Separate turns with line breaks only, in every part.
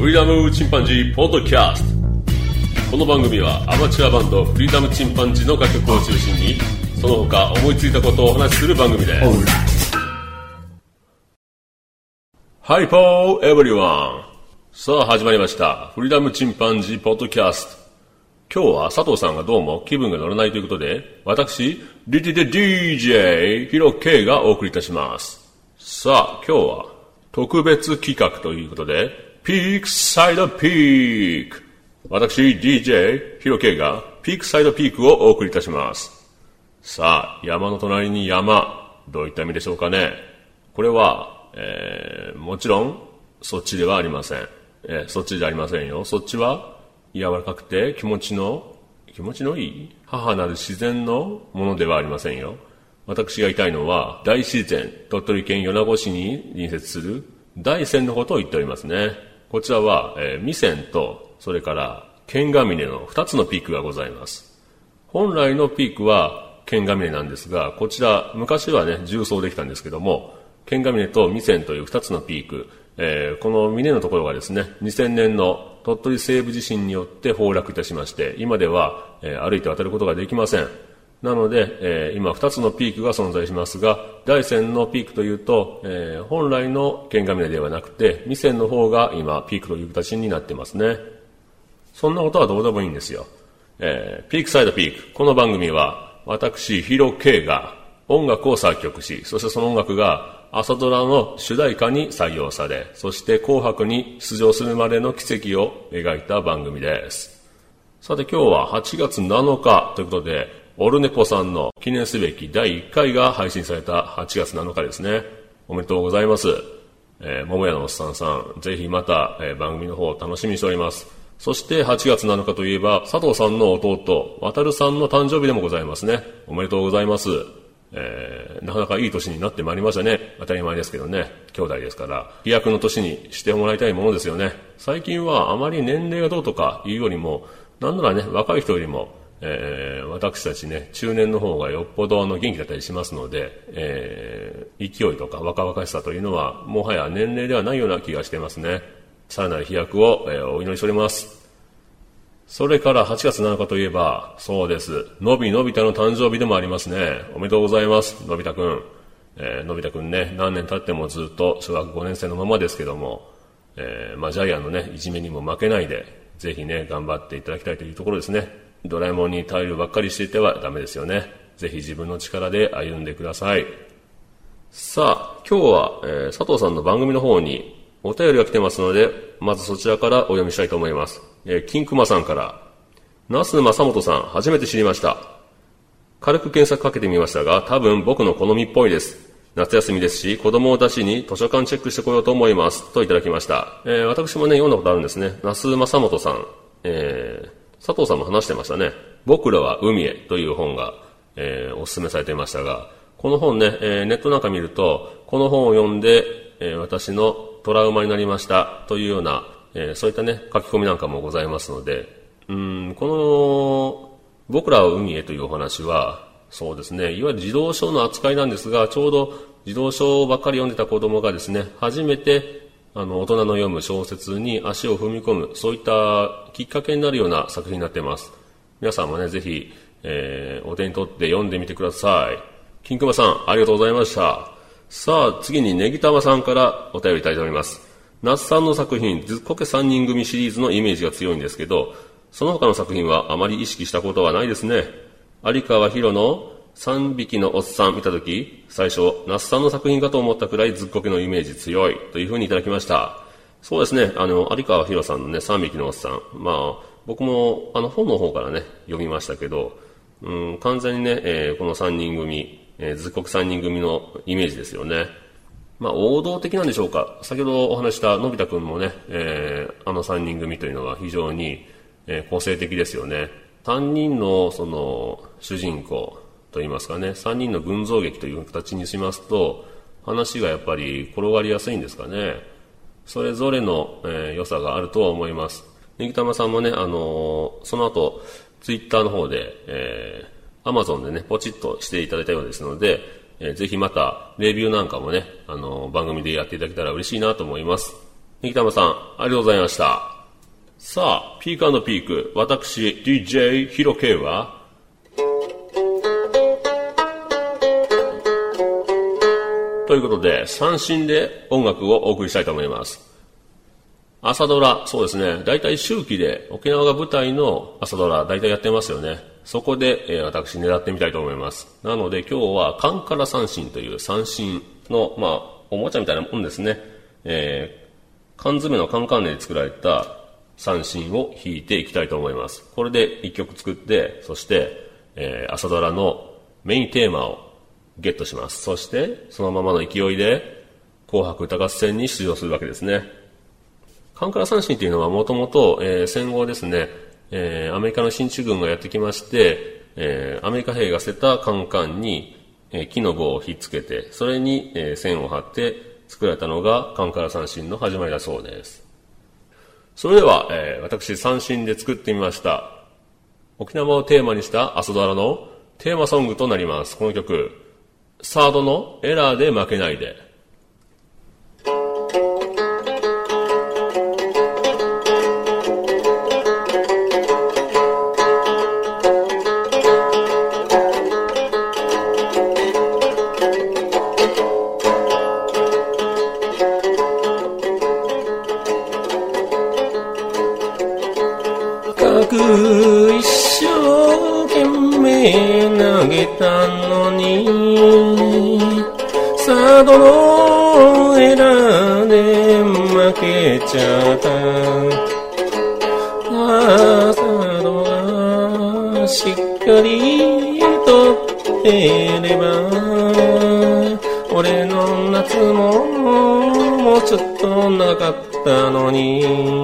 フリーダムチンパンジーポッドキャストこの番組はアマチュアバンドフリーダムチンパンジーの楽曲を中心にその他思いついたことをお話しする番組です。ハイポーエブリワンさあ始まりました。フリーダムチンパンジーポッドキャスト今日は佐藤さんがどうも気分が乗らないということで私 DDDJ ヒロ K がお送りいたします。さあ今日は特別企画ということでピークサイドピーク私 DJ ヒロケイがピークサイドピークをお送りいたします。さあ山の隣に山。どういった意味でしょうかね。これは、えー、もちろんそっちではありません、えー、そっちじゃありませんよ。そっちは柔らかくて気持ちの気持ちのいい母なる自然のものではありませんよ。私が言いたいのは大自然鳥取県米子市に隣接する大山のことを言っておりますね。こちらは、えー、未線と、それから、剣ヶ峰の2つのピークがございます。本来のピークは剣ヶ峰なんですが、こちら、昔はね、重装できたんですけども、剣ヶ峰と未線という2つのピーク、えー、この峰のところがですね、2000年の鳥取西部地震によって崩落いたしまして、今では、えー、歩いて渡ることができません。なので、えー、今2つのピークが存在しますが、大山のピークというと、えー、本来の剣ヶ峰ではなくて、未線の方が今ピークという形になってますね。そんなことはどうでもいいんですよ。えー、ピークサイドピーク。この番組は、私、ヒロ K が音楽を作曲し、そしてその音楽が朝ドラの主題歌に採用され、そして紅白に出場するまでの奇跡を描いた番組です。さて今日は8月7日ということで、オルネポさんの記念すべき第1回が配信された8月7日ですね。おめでとうございます。えー、桃屋のおっさんさん、ぜひまた、えー、番組の方を楽しみにしております。そして8月7日といえば、佐藤さんの弟、渡さんの誕生日でもございますね。おめでとうございます。えー、なかなかいい年になってまいりましたね。当たり前ですけどね。兄弟ですから。飛躍の年にしてもらいたいものですよね。最近はあまり年齢がどうとかいうよりも、なんならね、若い人よりも、えー、私たちね、中年の方がよっぽどの元気だったりしますので、えー、勢いとか若々しさというのは、もはや年齢ではないような気がしてますね。さらなる飛躍を、えー、お祈りしております。それから8月7日といえば、そうです。のびのび太の誕生日でもありますね。おめでとうございます、のび太くん。えー、のび太くんね、何年経ってもずっと小学5年生のままですけども、えー、まあジャイアンのね、いじめにも負けないで、ぜひね、頑張っていただきたいというところですね。ドラえもんに頼るばっかりしていてはダメですよね。ぜひ自分の力で歩んでください。さあ、今日は、えー、佐藤さんの番組の方にお便りが来てますので、まずそちらからお読みしたいと思います。えー、金熊さんから、那須正本さん、初めて知りました。軽く検索かけてみましたが、多分僕の好みっぽいです。夏休みですし、子供を出しに図書館チェックしてこようと思います。といただきました。えー、私もね、読んだことあるんですね。那須正本さん。えー、佐藤さんも話してましたね。僕らは海へという本が、えー、お勧めされていましたが、この本ね、えー、ネットなんか見ると、この本を読んで、えー、私のトラウマになりましたというような、えそういったね、書き込みなんかもございますので、うん、この、僕らは海へというお話は、そうですね、いわゆる児童書の扱いなんですが、ちょうど児童書ばっかり読んでた子供がですね、初めてあの、大人の読む小説に足を踏み込む、そういったきっかけになるような作品になっています。皆さんもね、ぜひ、えー、お手に取って読んでみてください。金熊さん、ありがとうございました。さあ、次にネギタマさんからお便りいただいております。那須さんの作品、ずっこけ3人組シリーズのイメージが強いんですけど、その他の作品はあまり意識したことはないですね。有川博の3匹のおっさん見たとき、最初、那須さんの作品かと思ったくらいずっこけのイメージ強いというふうにいただきました。そうですね、あの、有川博さんのね、3匹のおっさん。まあ、僕も、あの、本の方からね、読みましたけど、うん、完全にね、えー、この3人組、えー、ずっこけ3人組のイメージですよね。まあ、王道的なんでしょうか。先ほどお話したのび太くんもね、えー、あの3人組というのは非常に、えー、個性的ですよね。3人の、その、主人公、と言いますかね、3人の群像劇という形にしますと、話がやっぱり転がりやすいんですかね。それぞれの、えー、良さがあるとは思います。ネギタマさんもね、あのー、その後、ツイッターの方で、えー、アマゾンでね、ポチッとしていただいたようですので、えー、ぜひまた、レビューなんかもね、あのー、番組でやっていただけたら嬉しいなと思います。ニキタマさん、ありがとうございました。さあ、ピークピーク、私、DJ ヒロ K は、ということで、三振で音楽をお送りしたいと思います。朝ドラ、そうですね、大体周期で沖縄が舞台の朝ドラ、大体やってますよね。そこで、えー私狙ってみたいと思います。なので今日はカンカラ三振という三振の、まあ、おもちゃみたいなもんですね。えー缶詰のカンカンネで作られた三振を弾いていきたいと思います。これで一曲作って、そして、えー朝ドラのメインテーマをゲットします。そして、そのままの勢いで、紅白歌合戦に出場するわけですね。カンカラ三振っていうのはもともと、えー戦後ですね、えーアメリカの進駐軍がやってきまして、えーアメリカ兵が捨てたカンカンに、え木の棒をひっつけて、それに、え線を張って作られたのがカンカラ三振の始まりだそうです。それでは、え私三振で作ってみました。沖縄をテーマにした朝ドラのテーマソングとなります。この曲、サードのエラーで負けないで。
たああサードがしっかりとってれば俺の夏ももうちょっとなかったのに。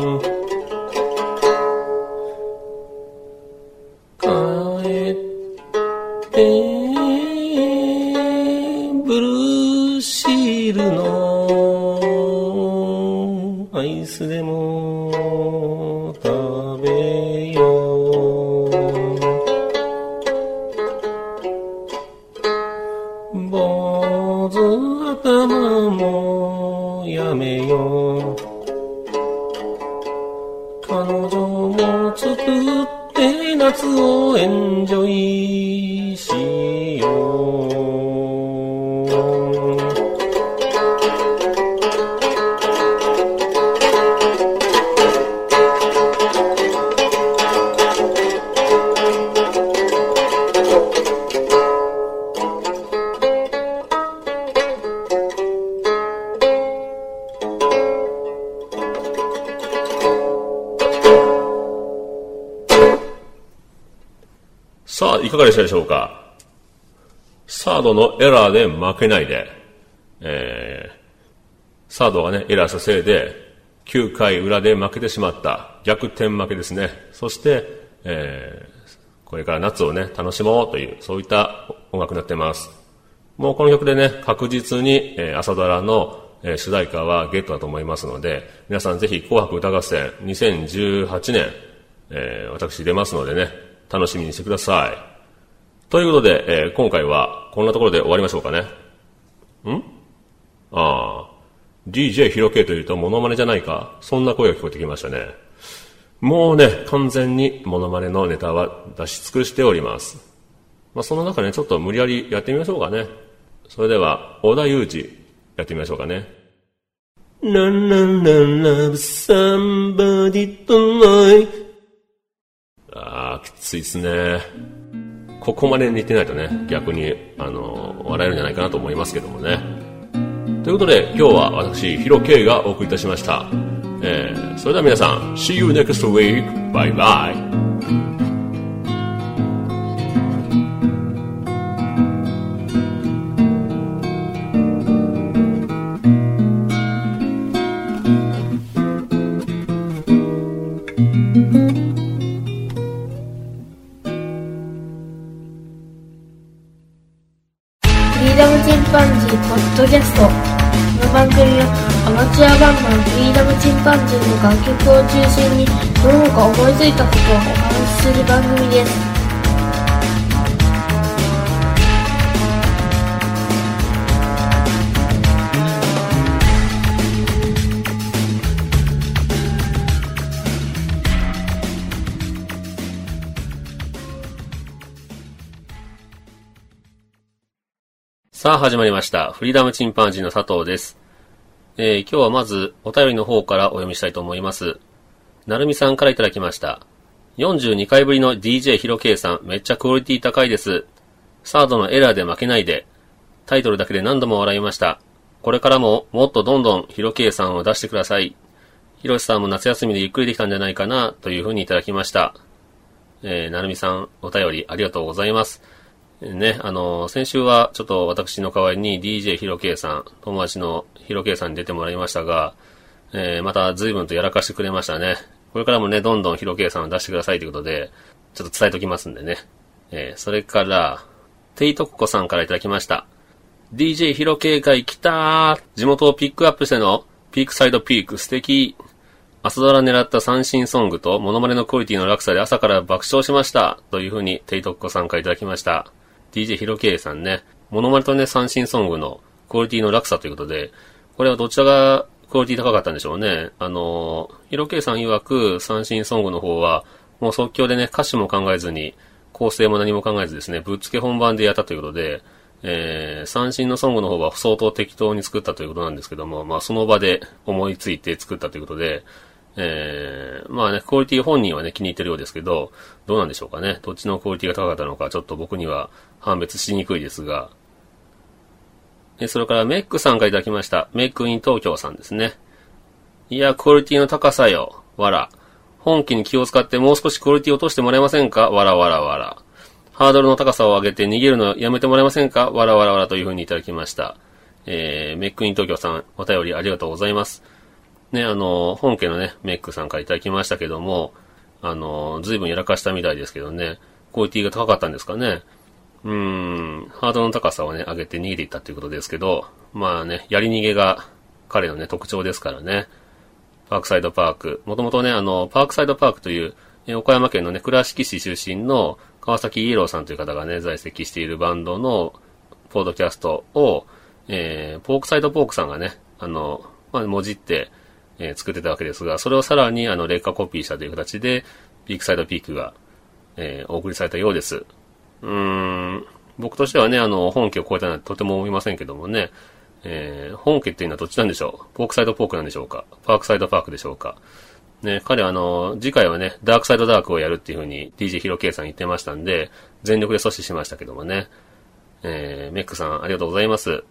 サードのエラーで負けないで、えー、サードがね、エラーしたせいで、9回裏で負けてしまった。逆転負けですね。そして、えー、これから夏をね、楽しもうという、そういった音楽になってます。もうこの曲でね、確実に、えー朝ドラの、えー主題歌はゲットだと思いますので、皆さんぜひ紅白歌合戦2018年、えー私出ますのでね、楽しみにしてください。ということで、えー今回はこんなところで終わりましょうかね。ん？ああ、DJ ヒロケというとモノマネじゃないかそんな声が聞こえてきましたね。もうね、完全にモノマネのネタは出し尽くしております。まあ、その中ね、ちょっと無理やりやってみましょうかね。それでは、小田裕二、やってみましょうかね。
La la la love somebody tonight
ああ、きついですね。ここまで似てないとね、逆に、あの、笑えるんじゃないかなと思いますけどもね。ということで、今日は私、ヒロケイがお送りいたしました。えー、それでは皆さん、See you next week! バイバイ
ポッドキャスト。この番組はアマチュアバンドのフリーダムチンパンジーの楽曲を中心にどうか思いついたことをお話しする番組です。
さあ始まりました。フリーダムチンパンジーの佐藤です。えー今日はまずお便りの方からお読みしたいと思います。なるみさんからいただきました。42回ぶりの DJ ヒロ K さん、めっちゃクオリティ高いです。サードのエラーで負けないで。タイトルだけで何度も笑いました。これからももっとどんどんヒロ K さんを出してください。ヒロシさんも夏休みでゆっくりできたんじゃないかな、というふうにいただきました。えー、なるみさん、お便りありがとうございます。ね、あの先週はちょっと私の代わりに DJ ヒロ K さん、友達のヒロ K さんに出てもらいましたが、えーまた随分とやらかしてくれましたね。これからもね、どんどんヒロ K さんを出してくださいということで、ちょっと伝えときますんでね。えーそれから、テイトココさんからいただきました。DJ ヒロ K 会来たー地元をピックアップしてのピークサイドピーク素敵朝ドラ狙った三振ソングとモノマネのクオリティの落差で朝から爆笑しましたというふうにテイトッコさんからいただきました。DJ ヒロ K さんね、モノマネとね、三振ソングのクオリティの落差ということで、これはどちらがクオリティ高かったんでしょうね。あの、ヒロ K さん曰く三振ソングの方は、もう即興でね、歌詞も考えずに、構成も何も考えずですね、ぶっつけ本番でやったということで、えー、三振のソングの方は相当適当に作ったということなんですけども、まあその場で思いついて作ったということで、えー、まあね、クオリティ本人はね、気に入ってるようですけど、どうなんでしょうかね。どっちのクオリティが高かったのか、ちょっと僕には判別しにくいですが。えそれからメックさんからいただきました。メックイン東京さんですね。いや、クオリティの高さよ。わら。本気に気を使ってもう少しクオリティ落としてもらえませんか？わらわらわら。ハードルの高さを上げて逃げるのやめてもらえませんか？わらわらわらというふうにいただきました。えー、メックイン東京さん、お便りありがとうございます。ね、あの、本家のね、メックさんからいただきましたけども、あの、随分やらかしたみたいですけどね、クオリティが高かったんですかね。うん、ハードの高さをね、上げて逃げていったということですけど、まあね、やり逃げが彼のね、特徴ですからね。パークサイドパーク。もともとね、あの、パークサイドパークという、え岡山県のね、倉敷市出身の川崎イエローさんという方がね、在籍しているバンドのポードキャストを、えー、ポークサイドポークさんがね、あの、まあ、もじって、えー作ってたわけですが、それをさらに、あの、劣化コピーしたという形で、ピークサイドピークが、えーお送りされたようです。うーん、僕としてはね、あの、本家を超えたなんてとても思いませんけどもね、えー本家っていうのはどっちなんでしょう？ポークサイドポークなんでしょうか？パークサイドパークでしょうか？ね、彼はあの、次回はね、ダークサイドダークをやるっていうふうに DJ ヒロ K さん言ってましたんで、全力で阻止しましたけどもね。えー、メックさんありがとうございます。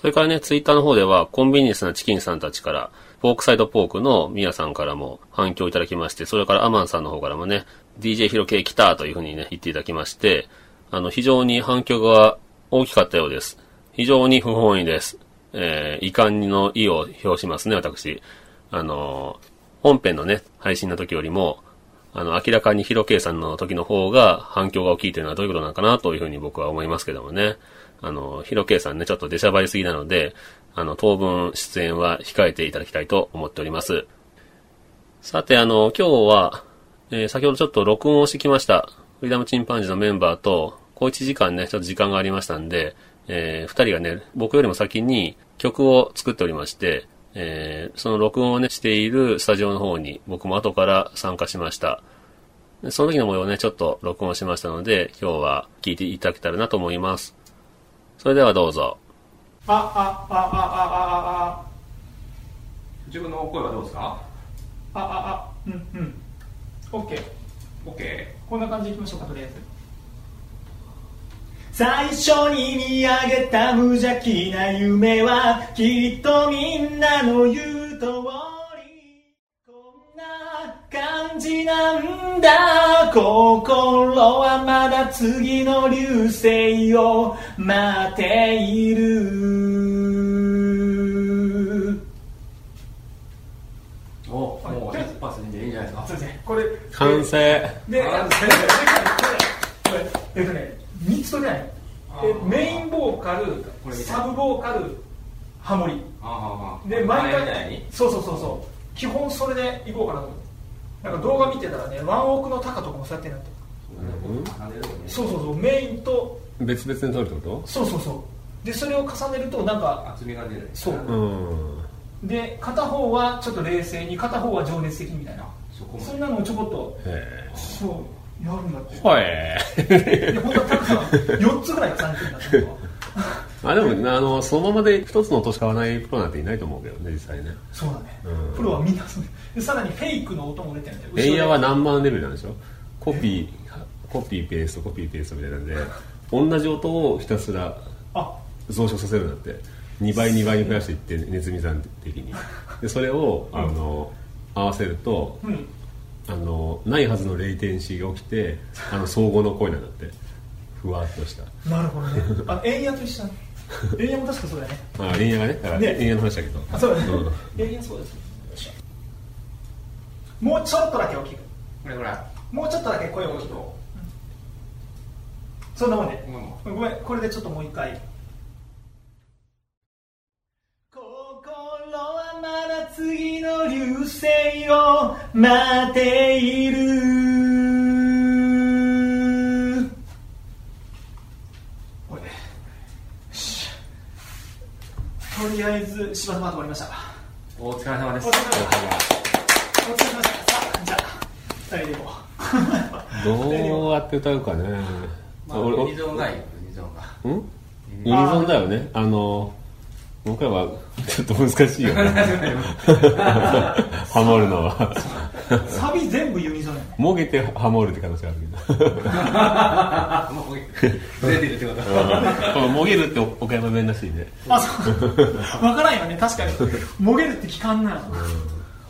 それからね、ツイッターの方では、コンビニエンスなチキンさんたちから、ポークサイドポークのミヤさんからも反響いただきまして、それからアマンさんの方からもね、DJ ヒロ K 来たというふうにね、言っていただきまして、あの、非常に反響が大きかったようです。非常に不本意です。えー、遺憾の意を表しますね、私。あの、本編のね、配信の時よりも、あの、明らかにヒロ K さんの時の方が反響が大きいというのはどういうことなのかなというふうに僕は思いますけどもね。あの、ヒロ K さんね、ちょっと出しゃばりすぎなので、あの、当分出演は控えていただきたいと思っております。さて、あの、今日は、えー先ほどちょっと録音をしてきました。フリーダムチンパンジーのメンバーと、小1時間ね、ちょっと時間がありましたんで、えー二人がね、僕よりも先に曲を作っておりまして、えーその録音をね、しているスタジオの方に僕も後から参加しました。その時の模様をね、ちょっと録音しましたので、今日は聞いていただけたらなと思います。それではどうぞ。
あ、あ、あ、あ、あ、あ、
自分の声はどうですか？
あ、あ、あ、あ、うん、うん。オッケー。
?OK。
こんな感じでいきましょうか、とりあえず。最初に見上げた無邪気な夢はきっとみんなの言う通りこんな感じなんだ心はまだ次の流星を待っている
おもう一発でいいんじゃないですか
そうですねこれ
完成。
で、
あ
これえっとね、3つとね、
あ
えメインボーカルサブボーカル、ハモリ。で、毎回
に、
そうそうそうそう、基本それでいこうかなと思って。なんか動画見てたらね、ワンオークのタカとかもそうやってなって。そうそうそう、メインと、
別々に撮るってこ
そうそうそう。で、それを重ねると、なんか、
厚みが出る
そう。
とうん。
で、片方はちょっと冷静に、片方は情熱的みたいな。
そこ
そんなのをちょこっと、
へ
そう
やるんだって
ほい
いや本当はたくさん4つぐらい重ねてるんだって
あでもあのそのままで一つの音しか買わないプロなんていないと思うけどね実際ね。
そうだね、
うん。
プロはみんなそう。でさらにフェイクの音も出てるんだよ。
レイヤーは何万レベルなんでしょ？コピーコピーペーストコピーペーストみたいなんで同じ音をひたすら
あ。
増殖させるんだって。2倍2倍に増やしていって熱見算的にでそれをあの合わせると
うん。
あのないはずのレイテンシーが起きてあの相互の声なんだって。ふわっとした。
なるほどね。あエイヤと一緒だねエイヤも確かそうだよね。
あレイヤーがね
ね。
レイヤーの話だけど。
あそうだね。
ん。
エイヤそうです。もうちょっとだけ大きく。
これぐら。い
もうちょっとだけ声を大きく。そんなもんで。
今も
ごめんこれでちょっともう一回。心はまだ次の流星を待っているこれでよしとりあえず柴田パート終わりました。
お疲れ様です。
お疲れ様でしたお疲れ様でしたさあじゃあ二人でいこう。
どうやって歌うかね。
まあ
俺
ユニゾンがいいよユニゾンが
ん。ユニゾンだよね。あの僕らはちょっと難しいよね。ハモるのは。
サビ全部ユニ
もげてハモるって可能性あるけど。
あもうずれてるってこと
このもげるって岡山弁らしいね。
あそう。分からんよね。確かに。もげるって聞かんな。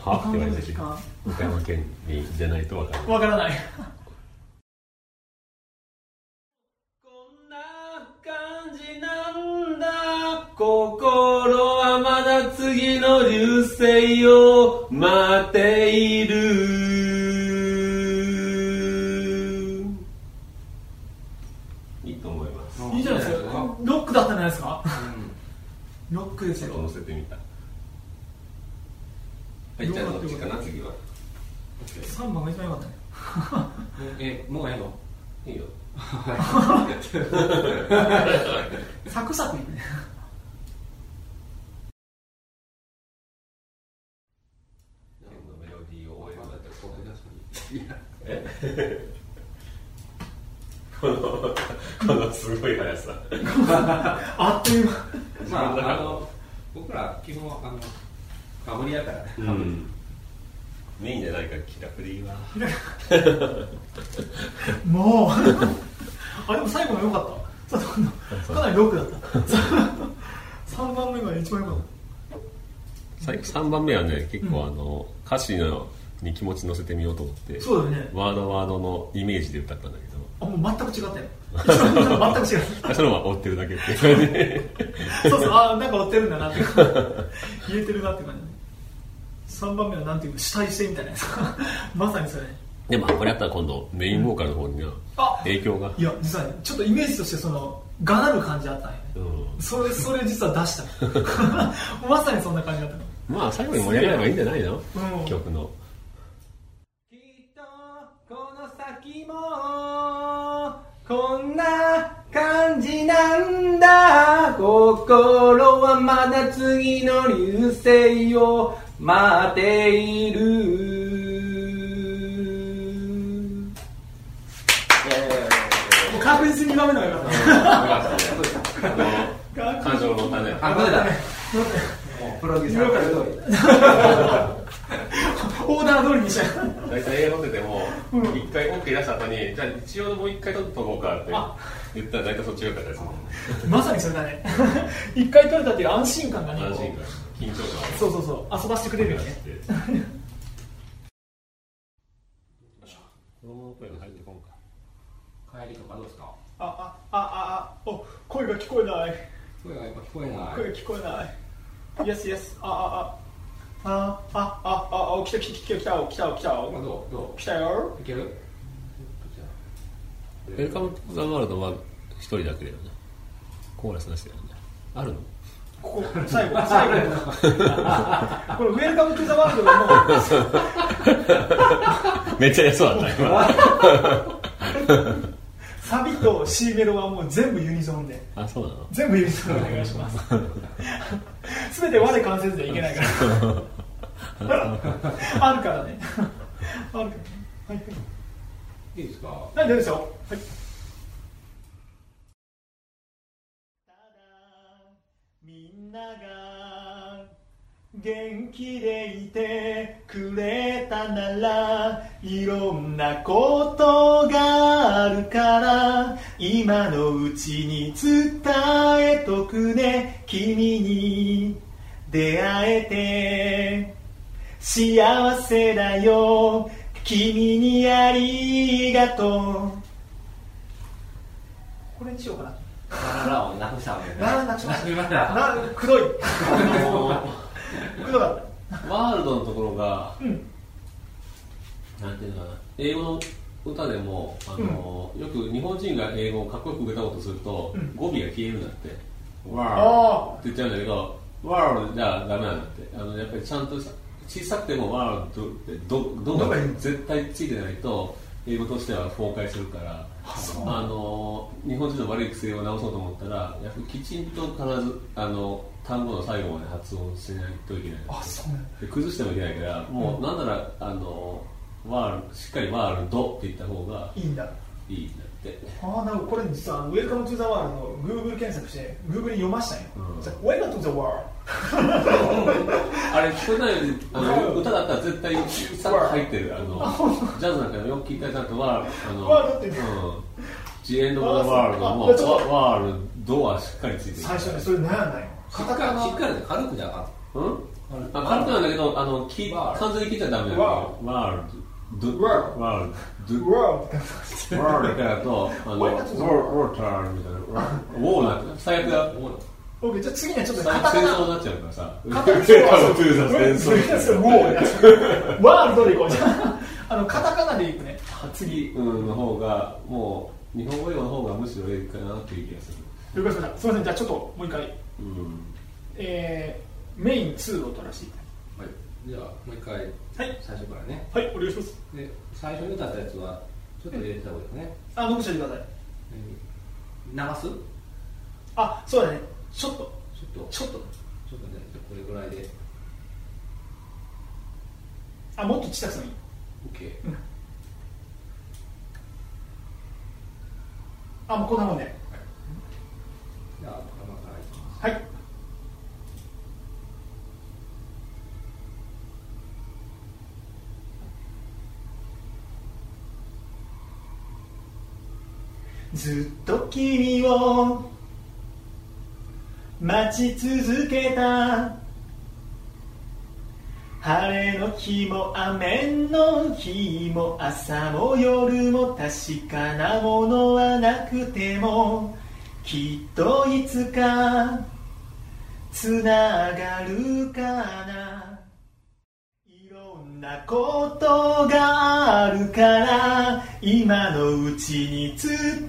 はって言われたし
時間
岡山県にじゃないとわからない
分からない。
こんな感じなんだ。心はまだ次の流星を待っているいいと思います
いいじゃないですかロックだったんじゃないですか？ロックですよ。
乗せてみた。はいじゃあどっちかな次は。
3番が一番良かったね。
えもうええの？
いいよ。
サクサクいくね。
メロディーを覚えるんだったらこ のこのすごい速さ。
あっという間。
まああの僕ら基本あのかぶりやからね。
うん。メインじゃないから気楽でいいわ。
もう。あでも最後の良かった。かなりロックだった。3番目が一番良かっ
最後3番目はね結構あの、歌詞のに気持ち乗せてみようと思って
たそうだよね。
ワードワードのイメージで歌ったんだけ
あもう全く違ったよ。全く違う。
どそれは追ってるだけっていう感じ
そうそうあなんか追ってるんだなって。言えてるなって感じ。3番目はなんていうか主体性みたいなやつ。まさにそれ。
でもこれやったら今度メインボーカルの方には
あ
影響が？
いや実はねちょっとイメージとしてそのがなる感じあったんよね
うん。
それそれ実は出した。まさにそんな感じだった。の
まあ最後に盛り上げればいいんじゃないの、
うん。
曲の
きっとこの先もこんな感じなんだ。心はまだ次の流星を待っている。
もう確実に2番目の方が良かった。
感情の種。
あこれだ
プロデューサーオーダー通りにしちゃう。
大体映画撮ってても一回 OK 出した後にじゃあ一応もう一回撮っとこうかって言ったら大体そっちが良かったですね
まさにそれだね。一回取れたっていう安心感がね
安心
こ
感緊張感
うそうそうそう遊ばしてくれるよね。
子供の声が入ってこんか。
帰りとかどうですか？
あああああお声が聞こえない。
声がやっぱ聞こえない。
声が聞こえない。Yes yes ああああああああ来た来た来た来た来た来た。
どうど
来たよ。
ういける？
Welcome to the world は一人だけだよね。コーラスなしだよね。あるの？
ここ最後最後。これ Welcome to the world がもう。
めっちゃ安そうだった今
サビと C メロはもう全部ユニゾンで。
あそうなの？
全部ユニゾンでお願いします。全て我で完成でいけないから。あるからね。あるからね。はい。はい
いいですか？
はい大丈夫ですよはい元気でいてくれたならいろんなことがあるから今のうちに伝えとくね。君に出会えて幸せだよ。君にありがとう。これにしようかな。
ラララをなくしたわけね。
な なくしました
なくしました。
なくどい
ワールドのところが、
うん。
なんていうのかな。英語の歌でもあの、よく日本人が英語をかっこよく歌おうとすると、
うん。
語尾が消えるんだって「ワールド」
あ
って言っちゃうんだけど「ワールド」じゃダメなんだって。あのやっぱりちゃんとさ小さくても「ワールド」ってどどが絶対ついてないと英語としては崩壊するからあの日本人の悪い癖を直そうと思ったらやっぱりきちんと必ずあの単語の最後まで発音しないといけない。
あそう。な
で崩してもいけないからもうなんならあのワールしっかり world って言った方が
いいんだ。
いいんだって。
ああなるほどこれ実は Welcome to the world の Google 検索して Google に読ましたんよ、
うん。
じゃあ Welcome to the world
あれ聞こえないようにあの歌だったら絶対さっと入ってるあのジャズなんかよく聞いたらちゃんとワールあの
ワールドって。
うんジエンド・オブ・ワールドもワワールドはしっかりついてる。
最初にそれ悩んだよカタカナ？
しっかりね軽くじゃなかっ
うん？あ軽くなんだけどあの聞い
ワールド。
完全に聞いちゃダメだよ。
ワ
ワールド。
ワール
ワールドワールド。だとあのウォーターみたいな。ウォーなんて最悪だ。
た
OK じゃあ次にはちょっと
最
カタカナ。
悪戦争になっちゃうからさ。
カタカナ。
戦争
ワールドでいこう。じゃああのカタカナでいくね。
次。うん。の方がもう日本語用の方がむしろいいかなっていう気がする。
了解しました。すみません。じゃあちょっともう一回。
うん。
えー、メイン2を取らせてい
はい。じゃあもう一回。
はい。
最初からね。
はいお願いします。
で最初に歌ったやつはちょっと入れてた方がいいですね。
あ残してください。
流す？ちょっ
あそうだね。ちょっと。
と。
ちょっと。
ちょっとねこれぐらいで。
あもっと小さくてもいい。
OK
あもうこんなもんで。
じゃあ頭からい
はい。ずっと君を待ち続けた晴れの日も雨の日も朝も夜も確かなものはなくてもきっといつかつながるかな。いろんなことがあるから今のうちに伝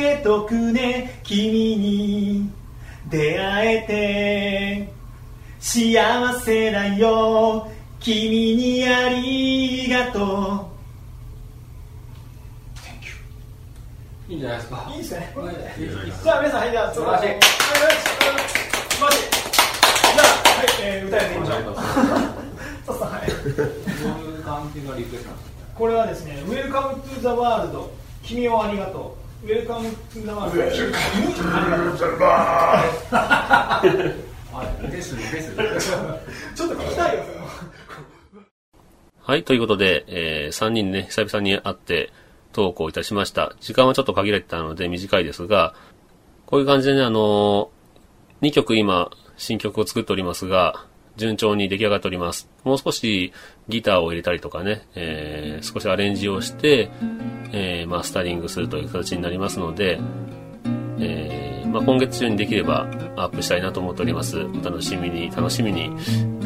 えとくね君に。出会えて。幸せだよ。君にありがと
いいんじゃないですか？
ういいですね。じゃあ皆さんはいじゃあ
素晴らしい
素晴らしいじゃあはい、えー、歌いてみましょう。そうそうはい。
どういう感じがリクエストなんですか
これはですね「Welcome to the World 君をありがとう」「Welcome to the World 君ありがとう」
はいですです
ちょっと聞きたいよ
はい、ということで、えー、3人ね、久々に会ってトークをいたしました。時間はちょっと限られてたので短いですが、こういう感じでね、あのー、2曲今、新曲を作っておりますが、順調に出来上がっております。もう少しギターを入れたりとかね、えー、少しアレンジをして、えー、マスタリングするという形になりますので、えーまあ、今月中にできればアップしたいなと思っております。お楽しみに、楽しみに、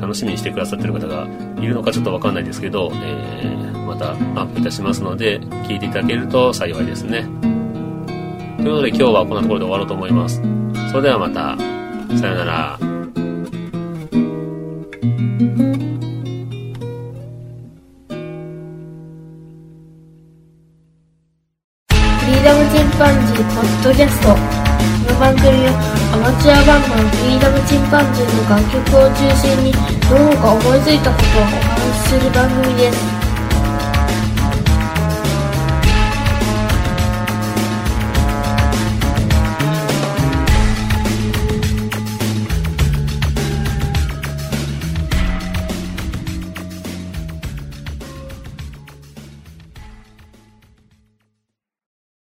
楽しみにしてくださってる方がいるのかちょっとわかんないですけど、えーまたアップいたしますので、聞いていただけると幸いですね。ということで今日はこんなところで終わろうと思います。それではまた、さようなら。
フリーダムチンパンジーポッドキャスト。この番組はマチュアバンドのフリーダムチンパンジーの楽曲を中心にどうか思いついたことをお話しする番組です。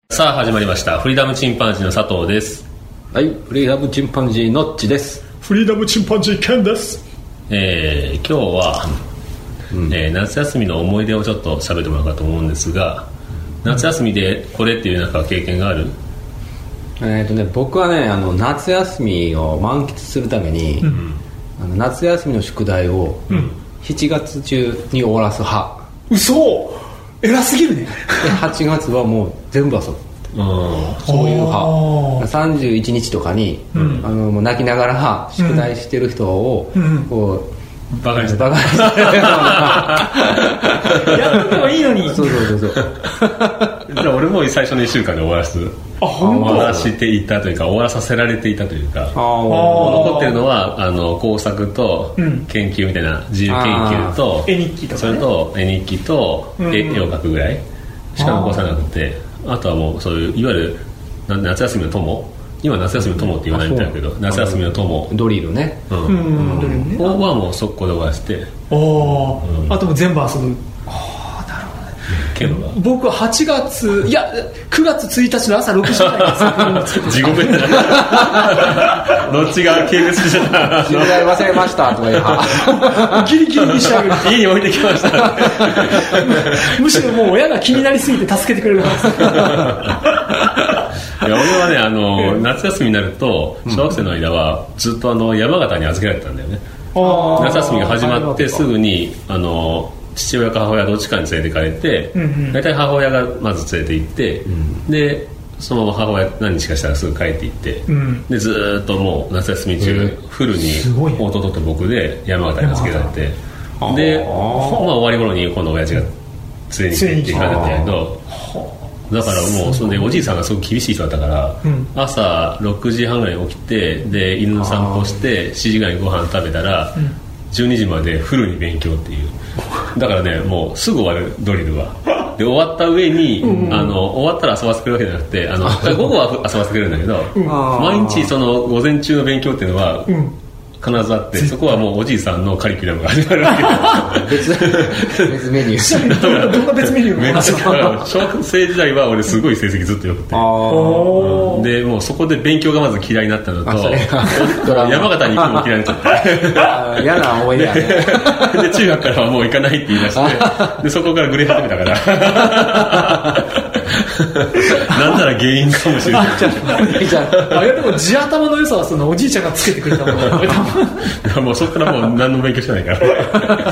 さあ始まりました。フリーダムチンパンジーの佐藤です。
はい、フリーダムチンパンジーのっちです。
フリーダムチンパンジーケンです。
えー今日は、えー夏休みの思い出をちょっと喋ってもらおうかと思うんですが夏休みでこれっていうなんか経験がある？
えっ、とね、僕はね、あの夏休みを満喫するために、あの夏休みの宿題を7月中に終わらす派。
嘘！偉すぎるね。
で、8月はもう全部遊ぶ。
うん。
そういう派。
あ。
31日とかに、あのもう泣きながら宿題してる人を、こ
バカに
う、
して。
バカにして。
やってもいいのに。
そうそうそうそう。
じゃあ俺も最初の1週間で終わらす。
あ本
終わらしていたというか終わらさせられていたというか。残ってるのはあの工作と
うん。
研究みたいな自由研究と
絵日記とかね。
それと絵日記と絵を描くぐらいしか残さなくてあとはもうそういういわゆるな夏休みの友？今夏休みの友って言わないみたいだけど夏休みの友。
ドリルね。
うん。
うんどれもね。
をはもう速攻で終わらせて。
おー。あともう全部遊ぶ
けどな。
僕は8月いや9月1日の朝6時ぐらいに作品を作って
地獄やな。どっちが軽蔑してた？
宿題忘れましたとかいう。派。
ギリギリに仕上げる。
家に置いてきました。
むしろもう親が気になりすぎて助けてくれるはず。
いや俺はねあの、夏休みになると小学生の間はずっとあの山形に預けられてたんだよね、夏休みが始まってすぐにあの父親か母親どっちかに連れてかれて、
うんうん。
大体母親がまず連れて行って、でそのまま母親何日かしたらすぐ帰って行って、
うん。
でずーっともう夏休み中、フルに弟と僕で山形に預けられてで、まあ、終わり頃に今度親父が連れに来てって感じだったけどだからもうそれでおじいさんがすごく厳しい人だったから、
うん。
朝6時半ぐらいに起きてで犬の散歩して7時ぐらいにご飯食べたら、12時までフルに勉強っていう。だからねもうすぐ終わるドリルは。で終わった上に、あの終わったら遊ばせてくれるわけじゃなくてあの午後は遊ばせてくれるんだけど、毎日その午前中の勉強っていうのは、
ん
必ずあってそこはもうおじいさんのカリキュラムが始まるわけ。
別、別メニュー。
どんなどんな別メニュー
めっ
が
ちゃ小学生時代は俺すごい成績ずっと良くて。でもうそこで勉強がまず嫌いになったのと山形に行くのも嫌いになっちゃって。
嫌な思い出やね。
で中学からはもう行かないって言い出して でそこからグレ始めたから。なんなら原因かもしれない。
じゃ
あいやでも地頭の良さはそのおじいちゃんがつけてくれたもんね
いやもうそこからもう 何の勉強してないから。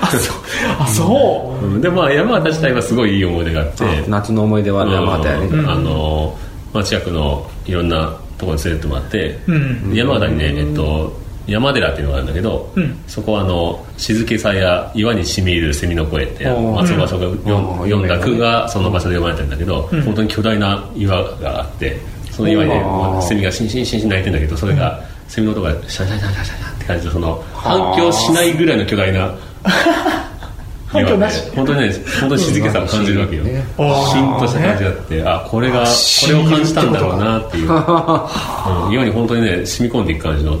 あそうあそ
う。ん。でまあ山形自体はすごいいい思い出があって。
あ夏の思い出は山形やね。
うん。あの、まあ、近くのいろんなところに連れてもらって、
うん。
山形にね、えっと、山寺っていうのがあるんだけど、
うん。
そこはあの静けさや岩にしみる蝉の声って松尾芭蕉が読んだ句がその場所で読まれてるんだけど、本当に巨大な岩があってその岩にね
おー。
セミがシンシンシンシン鳴いてんだけどそれがセミの音がシャシャシャシャシャって感じでその反響しないぐらいの巨大な
反響なし。
本当にね本当に静けさを感じるわけよ、
ね。
シーンとした感じがあってあこれがこれを感じたんだろうなっていう、うん、岩に本当にね染み込んでいく感じの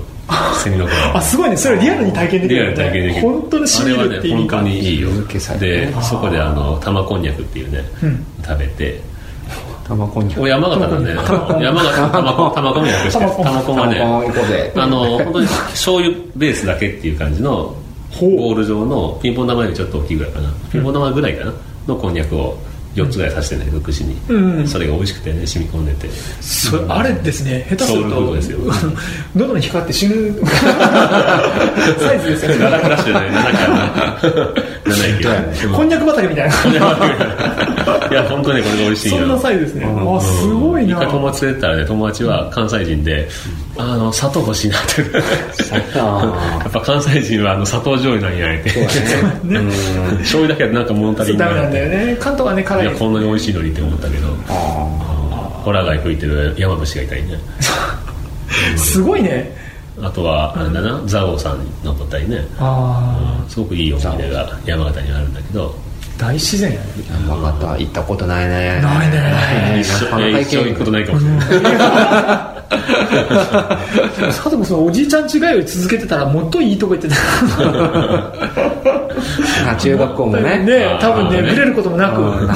セミの声。
あすごいね。それリアルに体験でき
リア
る
ルに体験できる。
本当にしみるっていう
あれはね本当にいいよ。で。そこであの玉こんにゃくっていうね、
ん。
食べて
玉こんにゃく。
俺山形のね山形の玉こ玉こんにゃくして
玉こん
玉こんはね。あの本当に醤油ベースだけっていう感じのボール状のピンポン玉よりちょっと大きいぐらいかな。ピンポン玉ぐらいかな。のこんにゃくを4つぐらい刺してんだけど串に、
うん。
それが美味しくてね染み込んでて。
それあれですね下手すると
ですよ。
喉に光って死ぬ。サイズですよね。
7クラッシュでね7か7駅でも
こんにゃく畑みたいな。
いや本当にねこれが美味しいよ。
そんなサイズですね。あすごいな。
友達連れてったらね友達は関西人であの砂糖欲しいなって。
あ
やっぱ関西人はあの砂糖醤油なんやって。醤油だけはなんか物足りん
ダメなんだ
なって
よね。関東がね辛い。
いやこんなに美味しいのにって思ったけど。ホラ貝吹いてる山伏がいたりね。
すごいね
あとはあれだな蔵王さんに登ったりね
あ
すごくいい思い出が山形にあるんだけど。
あ大自然やね。
山形行ったことないね。
ないね。
一緒
なかなか行けん。
一生行くことないかもしれない。
佐藤もそのおじいちゃん違いより続けてたらもっといいとこ行ってた。
あ中学校もね。
ね多分ね
あー
ブレることもなく。
うん。ね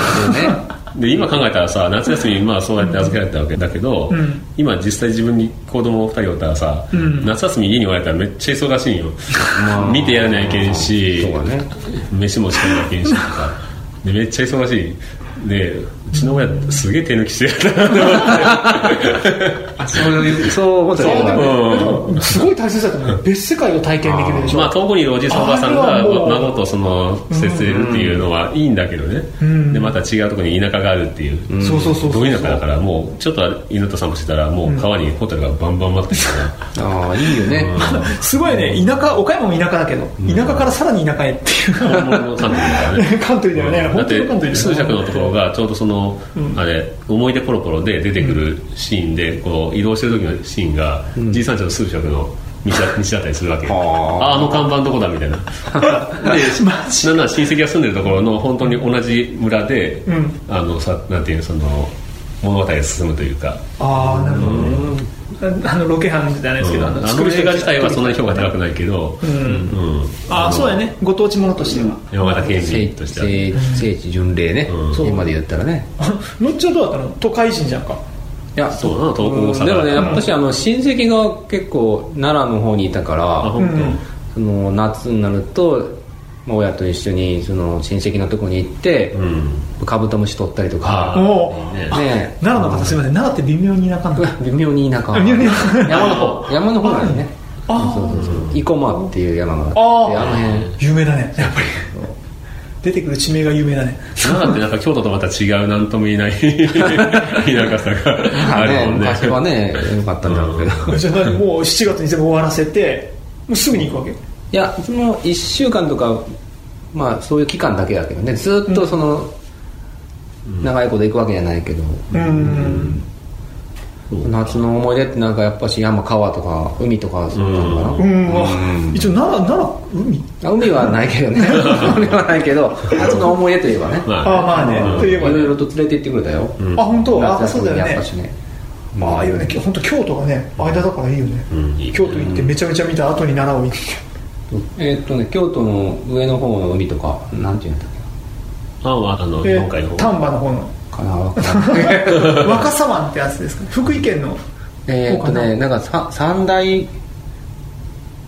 で今考えたらさ夏休みまあそうやって預けられたわけだけど、
ん。
今実際自分に子供2人おったらさ、夏休み家におられたらめっちゃ忙しいんよ、見てやらないけんし
そうだね。
飯も作らないけんしとか。でめっちゃ忙しいでうちの親すげえ手抜きしてやったなって思って。
あそう思ったら
うん。
すごい大切だと思う。別世界を体験できるでしょ、
まあ、遠くにいるおじいさんおばあさんが孫とその接するっていうのはいいんだけどね、でまた違うところに田舎があるっていう、
そうそうそうそう
ど田舎だからもうちょっと犬と散歩してたらもう川にホテルがバンバン待ってるか
ああいいよね。
すごいね田舎岡山も田舎だけど、田舎からさらに田舎へっていう。
ら本物の関東だからね。
カントリーだよね。
だって数尺のところがちょうどその、あれ思い出ポロポロで出てくるシーンでこう移動してる時のシーンが、じいさんちの数尺の道だ道だったりするわけ。よあ。あの看板どこだみたいな。でなんなら親戚が住んでるところの本当に同じ村で、あのさなんていうのその物語が進むというか、
ああなるほどね、あのロケハンじゃないですけど、
あの
作る人
映画自体はそんなに評価高くないけど、うん。
ああそうやね。ご当地ものとしては、
山形県
聖
民としては
聖聖地巡礼ね。
うん。
今で言ったらね。
のっちはどうだったの？都会人じゃんか。
いや
そうだな東北大阪
でもね私あの親戚が結構奈良の方にいたか
あ
ら
本
その夏になるとまあ親と一緒にその親戚のとこに行って
当うん。
カブトムシ取ったりとか。
ね
ね
奈良の方すみません。奈良って微妙に田舎
微妙に田舎。山の方。山の方なんよね。
あ
そうそうそう生駒っていう山があって
あ
あの辺。
有名だねやっぱり。出てくる地名が有名だね。
奈良ってなんか京都とまた違う何とも言えない 田舎さが
まあ
るもんね。
昔はねよかったんだろうけど。
じゃあ何もう7月に全部終わらせてもうすぐに行くわけ？
いやその1週間とかまあそういう期間だけだけどね。ずっとその、長いこと行くわけじゃないけど、
うん。
夏の思い出ってなんかやっぱし山川とか海とかそうなのかな、
うん、一応奈良奈良海？
あ海はないけどね。海はないけど夏の思い出といえばね。
ま
ああまあね、
うん。
といえばね。
いろいろと連れて行ってくれたよ、
あ本当？あ
夏
そうだよね
やっぱしね。
まあいいよね。本当京都がね間だからいいよね、京都行ってめちゃめちゃ見た後に奈良を行って
えーっとね京都の上の方の海とかなんていうんだっ
あああの日
で
本海の方。
丹波の方の。
けかな
若狭湾ってやつですか？福井県の
えーっとねなんかさ三大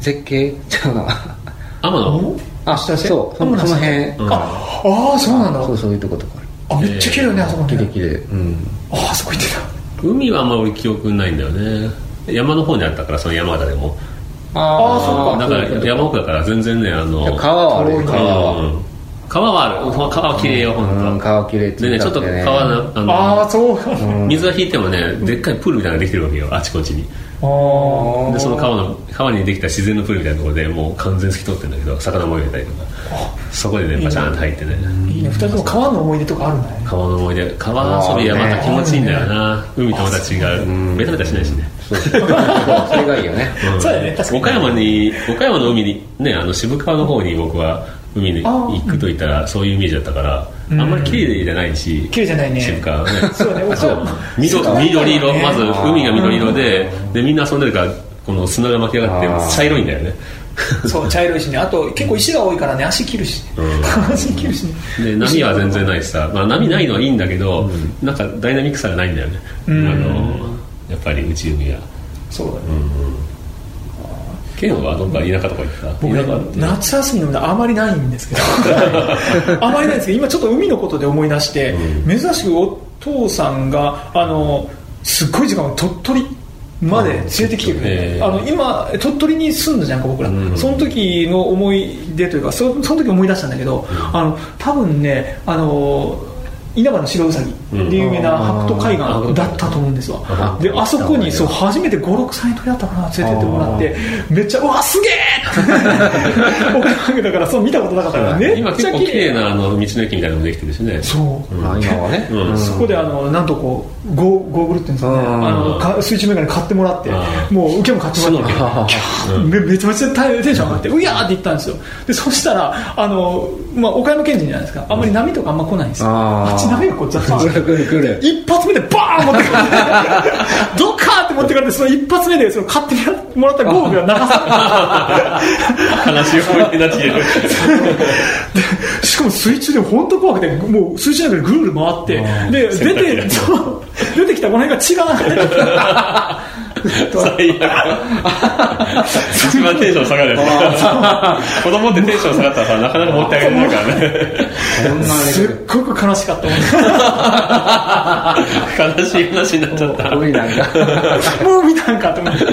絶景？ちゃうな。
天野？
あそうその辺、
うん。
あああそうなんだ。
そうそういうとことか。
あめっちゃ綺麗よねあそこね。
綺麗綺麗うん。
ああそこ行ってた。
海はあんまり記憶ないんだよね。山の方にあったからその山形でも
あそうか。
だから山奥だから全然ねあの
川はあるよ。
遠いね
川は。
うん。川はある。ほん川は綺麗よ
うん
本
川綺麗
当でねちょっと川のあの
ああそう。あ
水が引いてもねでっかいプールみたいなのができてるわけよあちこちに。
あ
でその川の川にできた自然のプールみたいなところでもう完全透き通ってるんだけど魚も入れたりとか。そこでねバシャーンと入ってね。
いいね。二人とも川の思い出とかあるんだね。
川の思い出。川遊びはまた気持ちいいんだよな。海とまた違うベタベタしないしね
そうそれがいいよね。
うん。
そうだね。確かに。
岡山に岡山の海にねあの渋川の方に僕は海に行くと言ったらそういうイメージだったからあんまり綺麗じゃないし
綺麗じゃないね。
渋川はね。
そうだね。そう
緑色
ね。
まず海が緑色ででみんな遊んでるからこの砂が巻き上がって茶色いんだよね。
そう茶色いしね。あと結構石が多いからね。足切るし、足切るしね。
で波は全然ないしさ、まあ、波ないのはいいんだけど、なんかダイナミックさがないんだよね、あのやっぱり内海は。
そうだね、
ケンはどっか田舎とか行った？
僕ね夏休みのあまりないんですけど。あまりないんですけど今ちょっと海のことで思い出して、珍しくお父さんがあのすっごい時間を鳥取まで連れてきてくれて、あの今鳥取に住んだじゃんか僕ら、その時の思い出というかそその時思い出したんだけど、あの多分ねあの稲葉の白ウサギで有名な白土海岸だったと思うんですわ、であそこにそう初めて56歳の時だったかな連れてってもらってめっちゃうわすげえ岡山県だからそう見たことなかったからめ
今
っちゃ綺
結構綺麗
麗
なあの道の駅みたいなのもできてるしね。
そう、
あ今はね、
うん。
そこであのなんとこうゴーゴーグルっていうんですかね。
うん
あのか水中メガネ買ってもらって
う
もう受けも買ってもらってキャーめめちゃめちゃテンション上がってうやーって言ったんですよ。でそしたらあの、まあ、岡山県人じゃないですか。あんまり波とかあんま来ないんですよち足鍋がこうザッ
来る来る来る
一発目でバーン持ってかれてドカーって持ってかれてその一発目でその勝手にもらったゴーグが流さ
悲しい思いになってきてる。
れてしかも水中で本当怖くてもう水中の中でぐるぐる回ってで出て出てきたこの辺が血が流れて
最悪。一番テンション下がる。子供ってテンション下がったらさ、なかなか持ってあげれないからね。
すっごく悲しかった
悲しい話になっちゃった。
無理なんか
もう見たんかと思って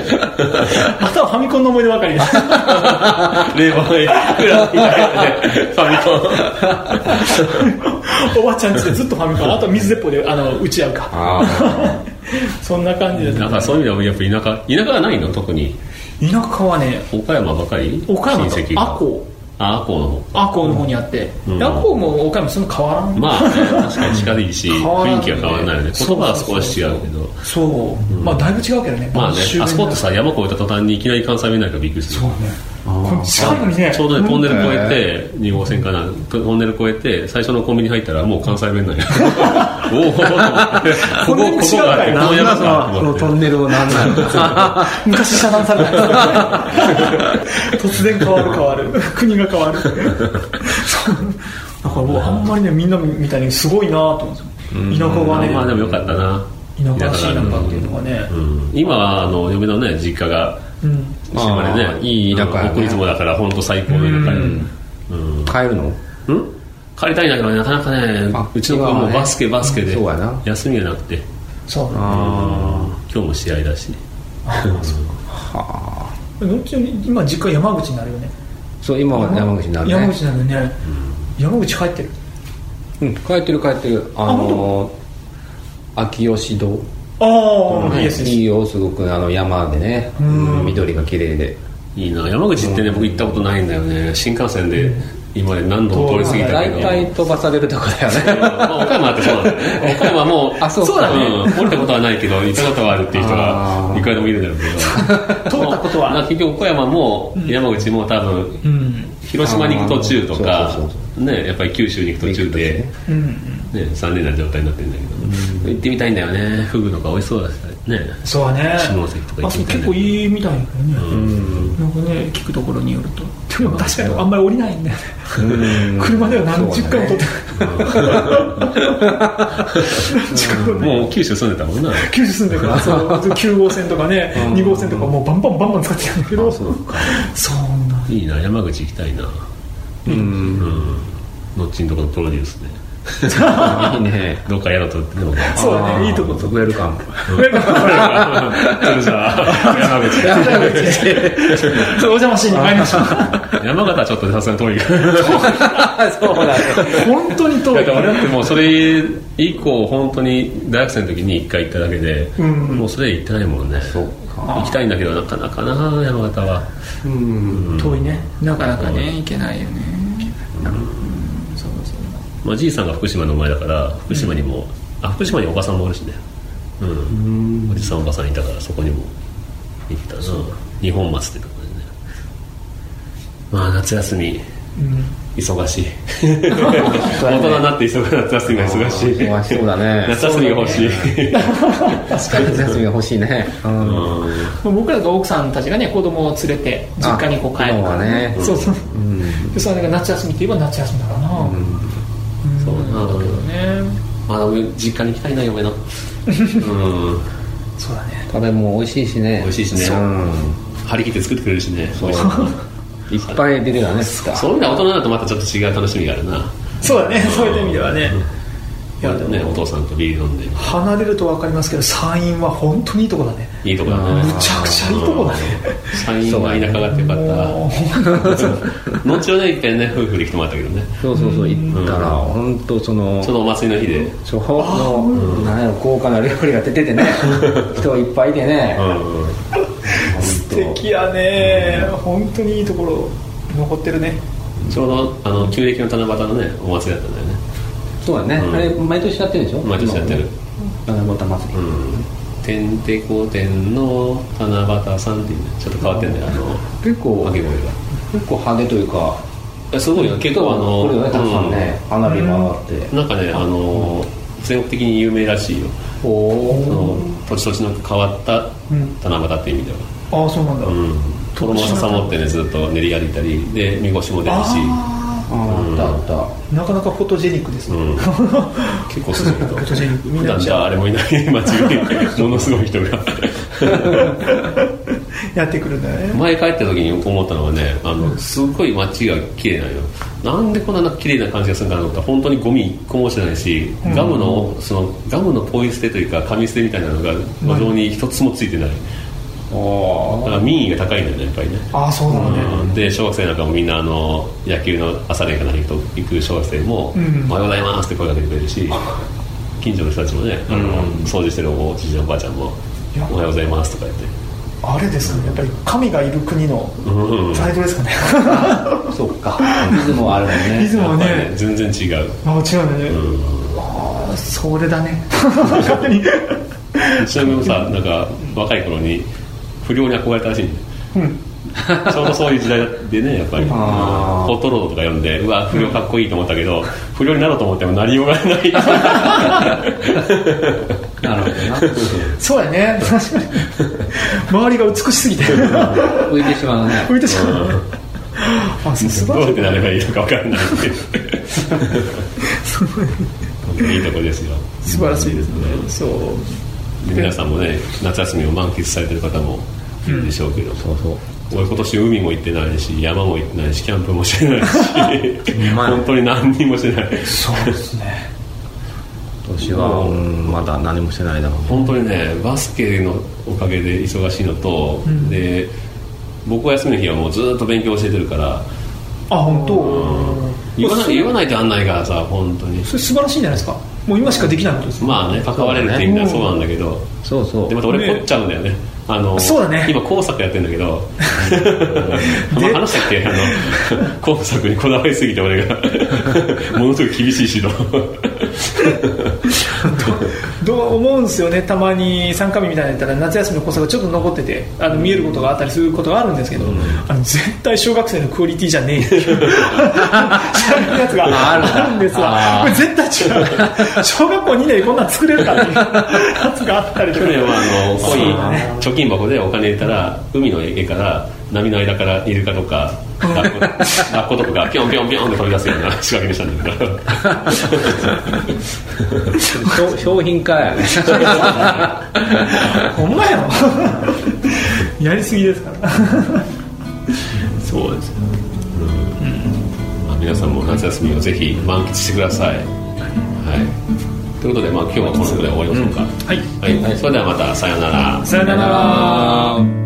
あとはファミコンの思い出ばかりで
冷房で、クラスに入って、ファミコン。
おばちゃんちでずっとファミコンあとは水鉄砲であの打ち合うか
あ
そんな感じで
なんかそういう意味ではやっぱ田舎、田舎はないの？特に。
田舎はね
岡山ばかり？
岡山と阿公
あ、阿公の方。
阿公の方にあって
うん。
阿公も岡山そんな変わらん。
まあね、確かに近いし、雰囲気が変わらないよね。言葉は少し違うけど。
そう、まあだいぶ違うけどね。
まあね。あそこってさ、山越えた途端にいきなり関西弁になるからびっくりする。
これ近いのにね。
ちょうどね、トンネル越えて、2号線かな、トンネル越えて、最初のコンビニ入ったらもう関西弁なんや。おお、ここ、ここ
こんなに違うかい
ここの。
トンネルをなんなの
昔遮断された 突然変わる変わる。国が変わる。だからもうあんまりねみんなみたいにすごいなと思うんですよ。田舎はね。
まあでもよかったな。
田舎らしい田舎っていうのがね。
うん。今は、あの、嫁のね、実家が、
うん。
島根ね。
いい田舎やね。
国立もだから、本当最高の田舎やうん。
帰るの？
うん？帰りたいんだけどねなかなかね
あ
うちの子はもうバスケバスケで
そうやな。
休みがなくて。
そう。ね
あ
今日も試合だし。
どっちに今実家山口になるよね。
そう今は山口になるね。
山口になるよね。山口帰ってる。
うん帰ってる帰ってる。あの秋吉堂
ああイエス
いいよすごくあの山でね。緑が綺麗で。
いいな山口ってね僕行ったことないんだよね。新幹線で今まで何度も通り過ぎたけど。
大体飛ばされるとこだよね。
まあ岡山ってそうだよね。岡山はもう
あそう
だね。
うん、降りたことはないけど行ったことはあるっていう人がいくらでもいるんだろうけど。
通ったことは。
まあ結局岡山も山口も多分
うん
広島に行く途中とか
あーそうそう
ねやっぱり九州に行く途中で、
うん
ね、残念な状態になってるんだけど、行ってみたいんだよね。フグとか美味しそうだしね。
そうね。
下関とか行
あ
ってみたいね
そう結構いいみたいだけどねなんかね聞くところによるとでも確かにあんまり降りないんだよね。車では何十回も撮って。ね。
もう九州住んでたもんな。
九州住んでるからそう9号線とかね2号線とかもうバンバンバンバン使ってるんだけど。そうなん
いいな山口行きたいな。うん。のっちんとこのプロデュースで
いいね。
どっかやろうとってでも。
そうだねいいとこ
ウェルカム
それ じゃあ山口。
そうお邪魔しに参りましょう
山形はちょっとさすがに遠い。
そうだ。ね
本当に遠い。
だから俺だってもうそれ以降本当に大学生の時に一回行っただけで、もうそれ行ってないもんね。
そう
行きたいんだけどなかなかな。山形は。
遠いね。なかなかね行けないよね
まあ、じいさんが福島の前だから福島にも、あ福島におばさんもおるしね。うん。おじさんおばさんいたからそこにも行ったな。二本松ってところでね。まあ夏休み、忙しい。大人になって忙夏休みが忙しい。
忙しそうだね。
夏休みが欲しい。
夏休みが欲しいね。うん。
僕らが奥さんたちがね子供を連れて実家にこう帰る
あ今はね。
そうそう。でそれが夏休みって言えば夏休みだからな。
そうな
だけどね
まだ実家に行きたいな嫁の。うん。
そうだね。
食べ物美味しいしね。
美味しいしね。
う。ん
張り切って作ってくれるしね。
そう。い。っぱい出るよね
そういうのは大人だとまたちょっと違う楽しみがあるな。
そうだね。そういう意味ではねいやでも
ね。お父さんとビール飲んで。
離れると分かりますけど山陰は本当にいいとこだね。
いいとこだね。
むちゃくちゃいいとこだね。
山陰は田舎があってよか
も
った。後ほどね一回ね夫婦で来てもらったけどね。
そうそうそう行ったら本当その
ちょうどお祭りの日で。
初歩のなんやろ豪華な料理が出ててね。人いっぱいいてね。
素敵やね。本当にいいところ残ってるね。
ちょうどあの旧暦の七夕のねお祭りだったんだよね
そうだね。
うん。
あれ毎年やってるでしょ？
毎年やってる。
七夕祭り
てん。てこ店の七夕さんっていうねちょっと変わってんだよ。あの
結構
掛け声が。
結構派手というか。
やすごいよ。結構あの
これよねたくさんね、花火も上がって。
うん。なんかねあの全国的に有名らしいよ。
おお
その土地土地の変わった
うん。
七夕っていう意味では。
ああそうなんだ、
うん。衣の笹持ってねずっと練り歩いたりでみこしも出るし
なかなかフォトジェニックですね、
うん。結構すごい。
フォトジェニック。
普段
な
じゃあ。あれもいない街にものすごい人が。
やってくるんだよね。
前帰った時に思ったのはねあのすごい街が綺麗なのよ。なんでこんな綺麗な感じがするんかなと思ったら本当にゴミ一個も落ちてないし、ガムのそのガムのポイ捨てというか紙捨てみたいなのが路上に一つもついてない、だから民意が高いんだよねやっぱりね。
ああそうだね、
うん。で小学生なんかもみんなあの野球の朝練か何かと行く小学生も「
うん
おはようございます」って声かけてくれるし 近所の人たちもねあの、掃除してるおじいちゃんおばあちゃんも
いや「
おはようございます」とか言って。
あれですかねやっぱり神がいる国の
うん
プライドですかね。
そっか。リズムはあるもんね。
リズムはね。
ね全然違う、
あ違うんだね、
うん。
ああそれだね。勝手に
ちなみにさなんか若い頃に不良に憧れたらしいんだよ
うん。
ちょうどそういう時代でねやっぱり。ホットロードとか読んでうわ不良かっこいいと思ったけど不良になろうと思ってもなりようがない。
なるほどな。
そうやね。確かに周りが美しすぎて。
浮いてしまうね。
浮いてしまう。あそう素
どうや
晴らしい。
ってなればいいのか分からないっていう。いいとこですよ。
素晴らしいですね。そう。
で皆さんもね夏休みを満喫されてる方もでしょうけど、
そうそう。
俺今年海も行ってないし山も行ってないしキャンプもしてないし。本当に何にもしてない。
そうですね。
今年は、うん、まだ何もしてないだろうね。
本当にねバスケのおかげで忙しいのと、で僕は休みの日はもうずっと勉強教えてるから。
あ本当？
言わない言わないとやんないからさ本当に。
それ素晴らしいんじゃないですか？もう今しかできないことです
まあね関われるっていう意味ではそうなんだけど、
そうそう。
でまた俺
ね。
凝っちゃうんだよねあの
そうだね。
今工作やってんだけど。ま あ話したっけ？あの工作にこだわりすぎて俺が。ものすごい厳しい指導。
どう思うんですよね？たまに参加日みたいなのやったら夏休みのコースがちょっと残っててあの見えることがあったりすることがあるんですけど、あの絶対小学生のクオリティじゃねえ。っていうやつがあるんですわ。これ絶対違う。小学校2年でこんなん作れるかっていうやつがあったりとか。
去年はあのここに貯金箱でお金入れたら海の家から波の間からイルカとか ラッコとかがピョンピョンピョンって飛び出すような仕掛けにしたんだけど。
商 商品化やね。
ほんまやろ。やりすぎですから。
そうですよ、まあ、皆さんも夏休みをぜひ満喫してください、はい、ということで、まあ、今日はこのぐらいで終わりましょうか、
はい。
はい、それではまたさようなら。
さよなら